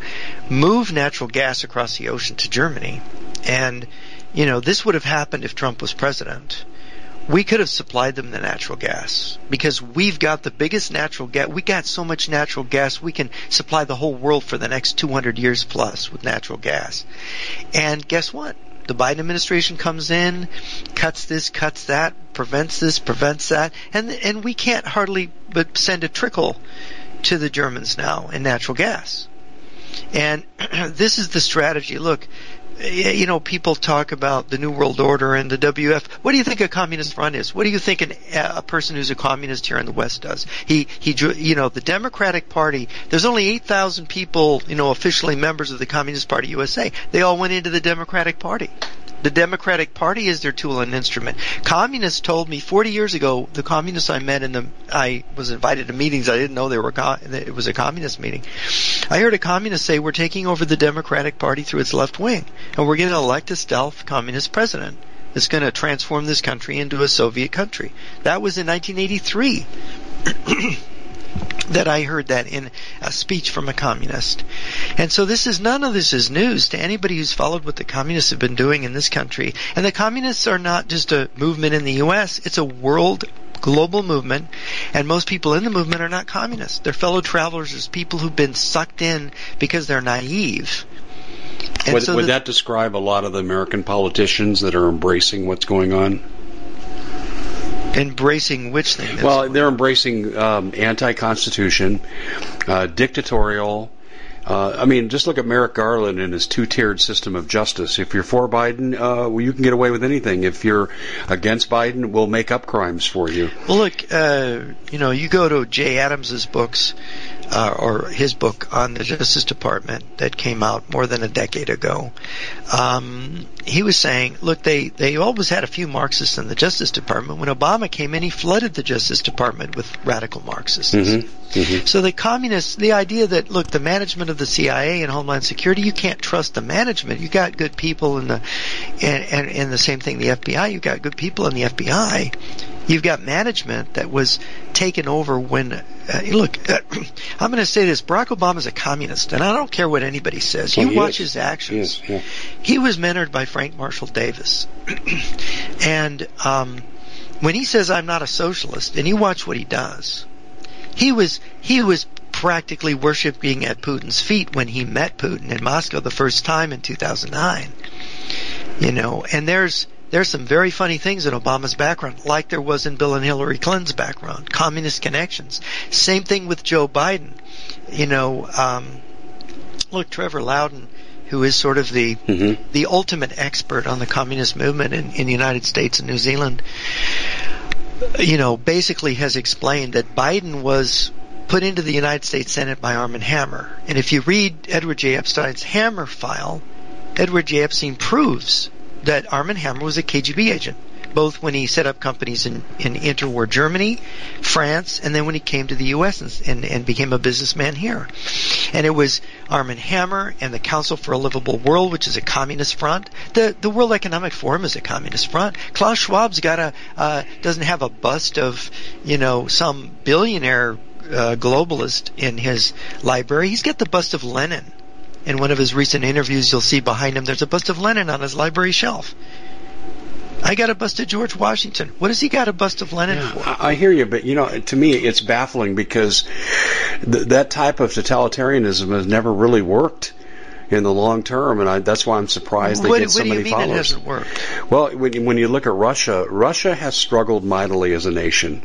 move natural gas across the ocean to Germany, and you know, this would have happened if Trump was president we could have supplied them the natural gas because we've got the biggest natural gas. We got so much natural gas, we can supply the whole world for the next 200 years plus with natural gas. And guess what? The Biden administration comes in, cuts this, cuts that, prevents this, prevents that, and and we can't hardly but send a trickle to the Germans now in natural gas. And [CLEARS THROAT] this is the strategy. Look, you know, people talk about the New World Order and the WF. What do you think a communist front is? What do you think an, a person who's a communist here in the West does? He, he, you know, the Democratic Party, there's only 8,000 people, you know, officially members of the Communist Party USA. They all went into the Democratic Party. The Democratic Party is their tool and instrument. Communists told me 40 years ago, the communists I met in the, I was invited to meetings, I didn't know they were, it was a communist meeting. I heard a communist say, we're taking over the Democratic Party through its left wing, and we're going to elect a stealth communist president that's going to transform this country into a Soviet country. That was in 1983. [CLEARS THROAT] that I heard that in a speech from a communist. And so this is none of this is news to anybody who's followed what the communists have been doing in this country. And the communists are not just a movement in the US, it's a world global movement, and most people in the movement are not communists. They're fellow travelers, there's people who've been sucked in because they're naive. And would, so would the, that describe a lot of the American politicians that are embracing what's going on? Embracing which thing? Well, they're embracing um, anti-constitution, uh, dictatorial, Uh, I mean, just look at Merrick Garland and his two-tiered system of justice. If you're for Biden, uh, well, you can get away with anything. If you're against Biden, we'll make up crimes for you. Well, look, uh, you know, you go to Jay Adams's books, uh, or his book on the Justice Department that came out more than a decade ago. Um, he was saying, look, they, they always had a few Marxists in the Justice Department. When Obama came in, he flooded the Justice Department with radical Marxists. Mm-hmm. Mm-hmm. So the communists, the idea that, look, the management of the CIA and Homeland Security, you can't trust the management. You got good people in the, and, and, and the same thing, the FBI, you got good people in the FBI. You've got management that was taken over when, uh, look, uh, [CLEARS THROAT] I'm going to say this, Barack Obama is a communist, and I don't care what anybody says. You Well, watch is. his actions. He is, yeah. He was mentored by Frank Marshall Davis. [CLEARS THROAT] and um, when he says, I'm not a socialist, and you watch what he does, he was, he was practically worshiping at Putin's feet when he met Putin in Moscow the first time in 2009. You know, and there's, there's some very funny things in Obama's background, like there was in Bill and Hillary Clinton's background, communist connections. Same thing with Joe Biden. You know, um, look, Trevor Loudon, who is sort of the Mhm. the ultimate expert on the communist movement in, in the United States and New Zealand, you know, basically has explained that Biden was put into the United States Senate by Armand Hammer. And if you read Edward J. Epstein's Hammer file, Edward J. Epstein proves that Armand Hammer was a KGB agent, both when he set up companies in, in interwar Germany, France, and then when he came to the U.S. and, and, and became a businessman here. And it was Armand Hammer and the Council for a Livable World, which is a communist front. The the World Economic Forum is a communist front. Klaus Schwab's got a uh, doesn't have a bust of you know some billionaire uh, globalist in his library. He's got the bust of Lenin. In one of his recent interviews, you'll see behind him there's a bust of Lenin on his library shelf. I got a bust of George Washington. What has he got a bust of Lenin for? I, hear you, but you know, to me, it's baffling because th- that type of totalitarianism has never really worked in the long term, and I, that's why I'm surprised they what, get what so do you many mean it followers. hasn't worked? Well, when, you- when you look at Russia, Russia has struggled mightily as a nation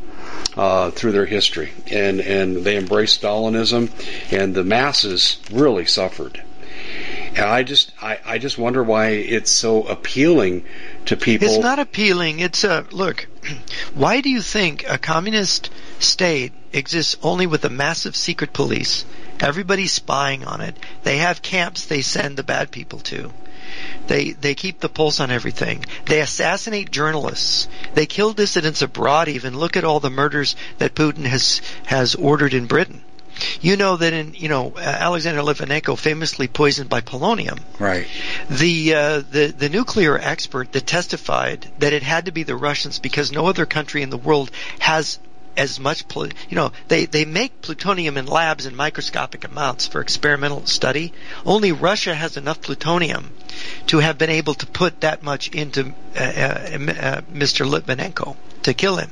uh, through their history, and and they embraced Stalinism, and the masses really suffered. And I just I, I just wonder why it's so appealing to people. It's not appealing. It's a look. [CLEARS THROAT] Why do you think a communist state exists only with a massive secret police? Everybody's spying on it. They have camps they send the bad people to. They they keep the pulse on everything. They assassinate journalists. They kill dissidents abroad. Even look at all the murders that Putin has has ordered in Britain. You know that in you know uh, Alexander Litvinenko famously poisoned by polonium right. the uh, the the nuclear expert that testified that it had to be the Russians because no other country in the world has as much you know they they make plutonium in labs in microscopic amounts for experimental study only Russia has enough plutonium to have been able to put that much into uh, uh, uh, Mr. Litvinenko to kill him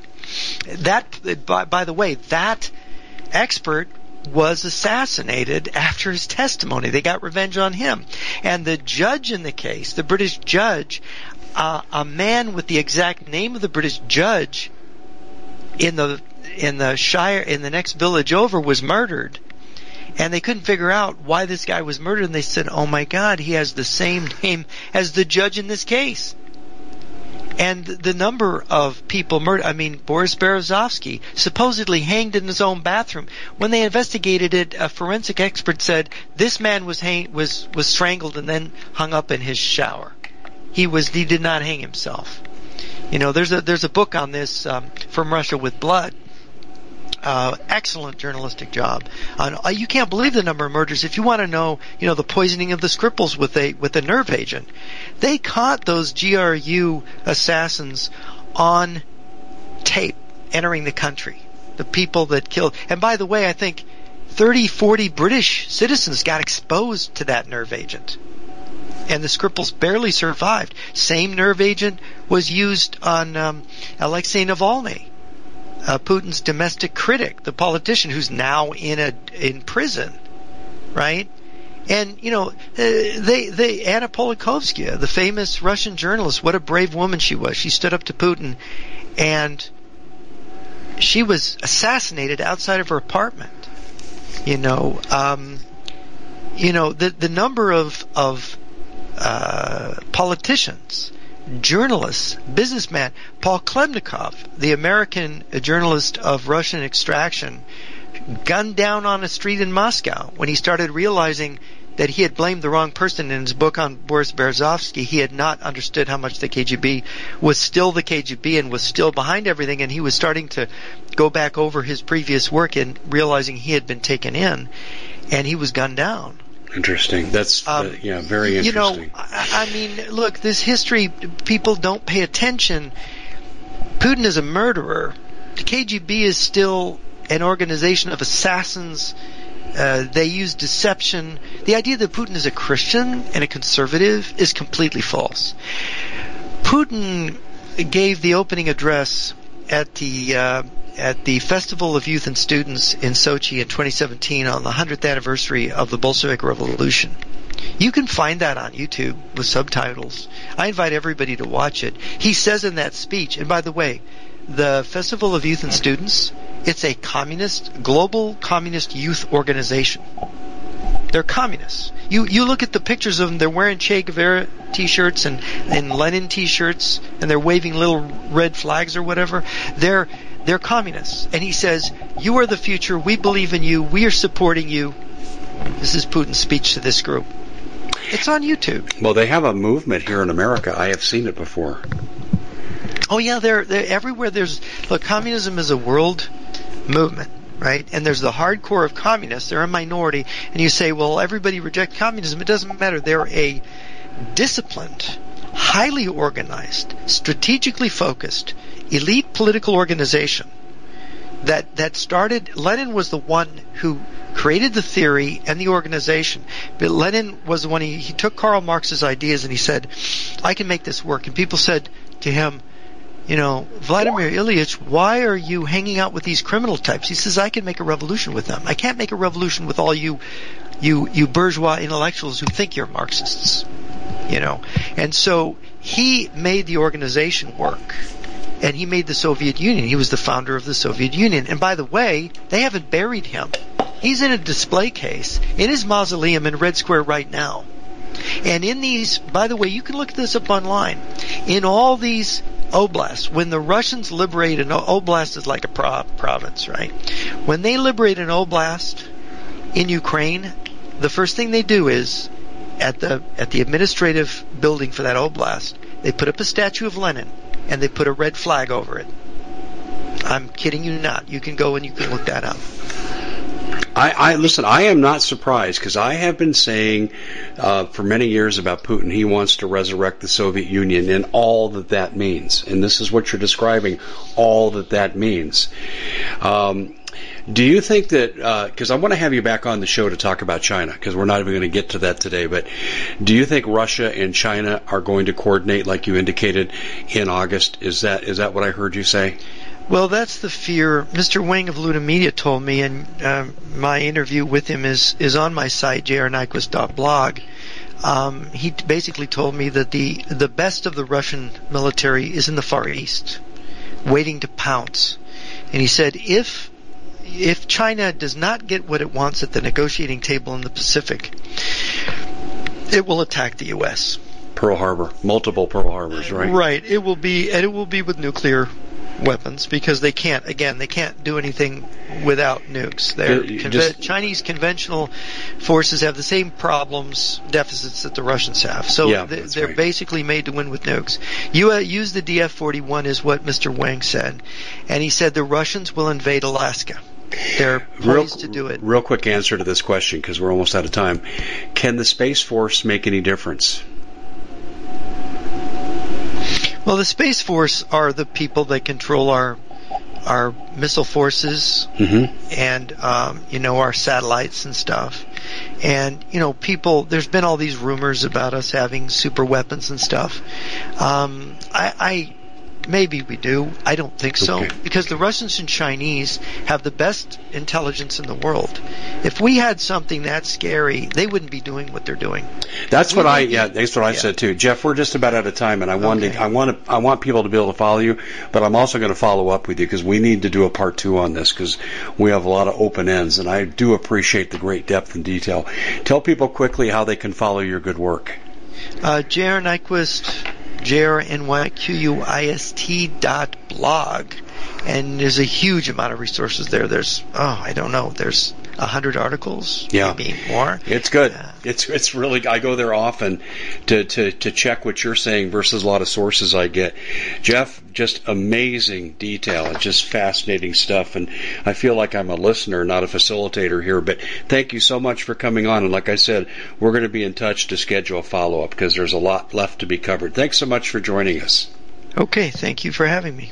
that by, by the way that expert was assassinated after his testimony. They got revenge on him. And the judge in the case, the British judge, uh, a man with the exact name of the British judge in the in the shire in the next village over was murdered. And they couldn't figure out why this guy was murdered and they said, "Oh my god, he has the same [LAUGHS] name as the judge in this case." And the number of people murdered, I mean, Boris Berezovsky supposedly hanged in his own bathroom. When they investigated it, a forensic expert said this man was hang, was, was strangled and then hung up in his shower. He was, he did not hang himself. You know, there's a, there's a book on this, um, from Russia with Blood. Uh, excellent journalistic job. Uh, you can't believe the number of murders. If you want to know, you know, the poisoning of the Skripals with a with a nerve agent, they caught those GRU assassins on tape entering the country. The people that killed. And by the way, I think 30, 40 British citizens got exposed to that nerve agent. And the Skripals barely survived. Same nerve agent was used on um, Alexei Navalny uh, Putin's domestic critic, the politician who's now in a in prison, right? And you know, uh, they they Anna Politkovskaya, the famous Russian journalist, what a brave woman she was. She stood up to Putin, and she was assassinated outside of her apartment. You know, um, you know, the the number of of uh, politicians, journalists, businessmen, Paul Klebnikov, the American journalist of Russian extraction, gunned down on a street in Moscow when he started realizing that he had blamed the wrong person in his book on Boris Berezovsky. He had not understood how much the KGB was still the KGB and was still behind everything, and he was starting to go back over his previous work and realizing he had been taken in, and he was gunned down. Interesting. That's uh, um, yeah, very interesting. You know, I, I mean, look, this history people don't pay attention. Putin is a murderer. The KGB is still an organization of assassins. Uh, they use deception. The idea that Putin is a Christian and a conservative is completely false. Putin gave the opening address at the uh, at the Festival of Youth and Students in Sochi in 2017 on the 100th anniversary of the Bolshevik Revolution. You can find that on YouTube with subtitles. I invite everybody to watch it. He says in that speech, and by the way, the Festival of Youth and Students, it's a communist, global communist youth organization. They're communists. You you look at the pictures of them. They're wearing Che Guevara T-shirts and and Lenin T-shirts, and they're waving little red flags or whatever. They're they're communists. And he says, "You are the future. We believe in you. We are supporting you." This is Putin's speech to this group. It's on YouTube. Well, they have a movement here in America. I have seen it before. Oh yeah, they're, they're everywhere. There's look, communism is a world movement right? And there's the hardcore of communists. They're a minority. And you say, well, everybody reject communism. It doesn't matter. They're a disciplined, highly organized, strategically focused, elite political organization that, that started, Lenin was the one who created the theory and the organization. But Lenin was the one, he, he took Karl Marx's ideas and he said, I can make this work. And people said to him, you know, Vladimir Ilyich, why are you hanging out with these criminal types? He says, I can make a revolution with them. I can't make a revolution with all you, you, you bourgeois intellectuals who think you're Marxists. You know, and so he made the organization work. And he made the Soviet Union. He was the founder of the Soviet Union. And by the way, they haven't buried him. He's in a display case in his mausoleum in Red Square right now. And in these, by the way, you can look this up online. In all these oblasts, When the Russians liberate an oblast is like a pro- province, right? When they liberate an oblast in Ukraine, the first thing they do is at the at the administrative building for that oblast, they put up a statue of Lenin and they put a red flag over it. I'm kidding you not. You can go and you can look that up. I, I listen. I am not surprised because I have been saying uh, for many years about Putin. He wants to resurrect the Soviet Union and all that that means. And this is what you're describing. All that that means. Um, do you think that, because uh, I want to have you back on the show to talk about China, because we're not even going to get to that today, but do you think Russia and China are going to coordinate like you indicated in August? Is that is that what I heard you say? Well, that's the fear. Mr. Wang of Lude Media told me, and um, my interview with him is, is on my site, jrnyquist.blog. Um, he basically told me that the, the best of the Russian military is in the Far East, waiting to pounce. And he said, if, if China does not get what it wants at the negotiating table in the Pacific, it will attack the U.S. Pearl Harbor, multiple Pearl Harbors, right? Right. It will be, and it will be with nuclear weapons because they can't again they can't do anything without nukes. Their conve- Chinese conventional forces have the same problems deficits that the Russians have. So yeah, they, are right. basically made to win with nukes. You uh, use the DF-41 is what Mr. Wang said, and he said the Russians will invade Alaska. They're poised real, to do it. Real quick answer to this question because we're almost out of time. Can the Space Force make any difference? Well, the Space Force are the people that control our our missile forces mm-hmm. and um, you know our satellites and stuff. And you know, people. There's been all these rumors about us having super weapons and stuff. Um, I, I Maybe we do. I don't think so. Okay. Because the Russians and Chinese have the best intelligence in the world. If we had something that scary, they wouldn't be doing what they're doing. That's We what I need- yeah. That's what I yeah. said too, Jeff. We're just about out of time, and I wanted Okay. I want to, I want people to be able to follow you, but I'm also going to follow up with you because we need to do a part two on this because we have a lot of open ends, and I do appreciate the great depth and detail. Tell people quickly how they can follow your good work. Uh. Nyquist, J-R-N-Y-Q-U-I-S-T dot blog. And there's a huge amount of resources there. There's, oh, I don't know, there's hundred articles, Yeah. maybe more. It's good. Yeah. It's it's really I go there often to, to to check what you're saying versus a lot of sources I get. Jeff, just amazing detail and just fascinating stuff and I feel like I'm a listener, not a facilitator here, but thank you so much for coming on and like I said, we're going to be in touch to schedule a follow up because there's a lot left to be covered. Thanks so much for joining us. Okay, thank you for having me.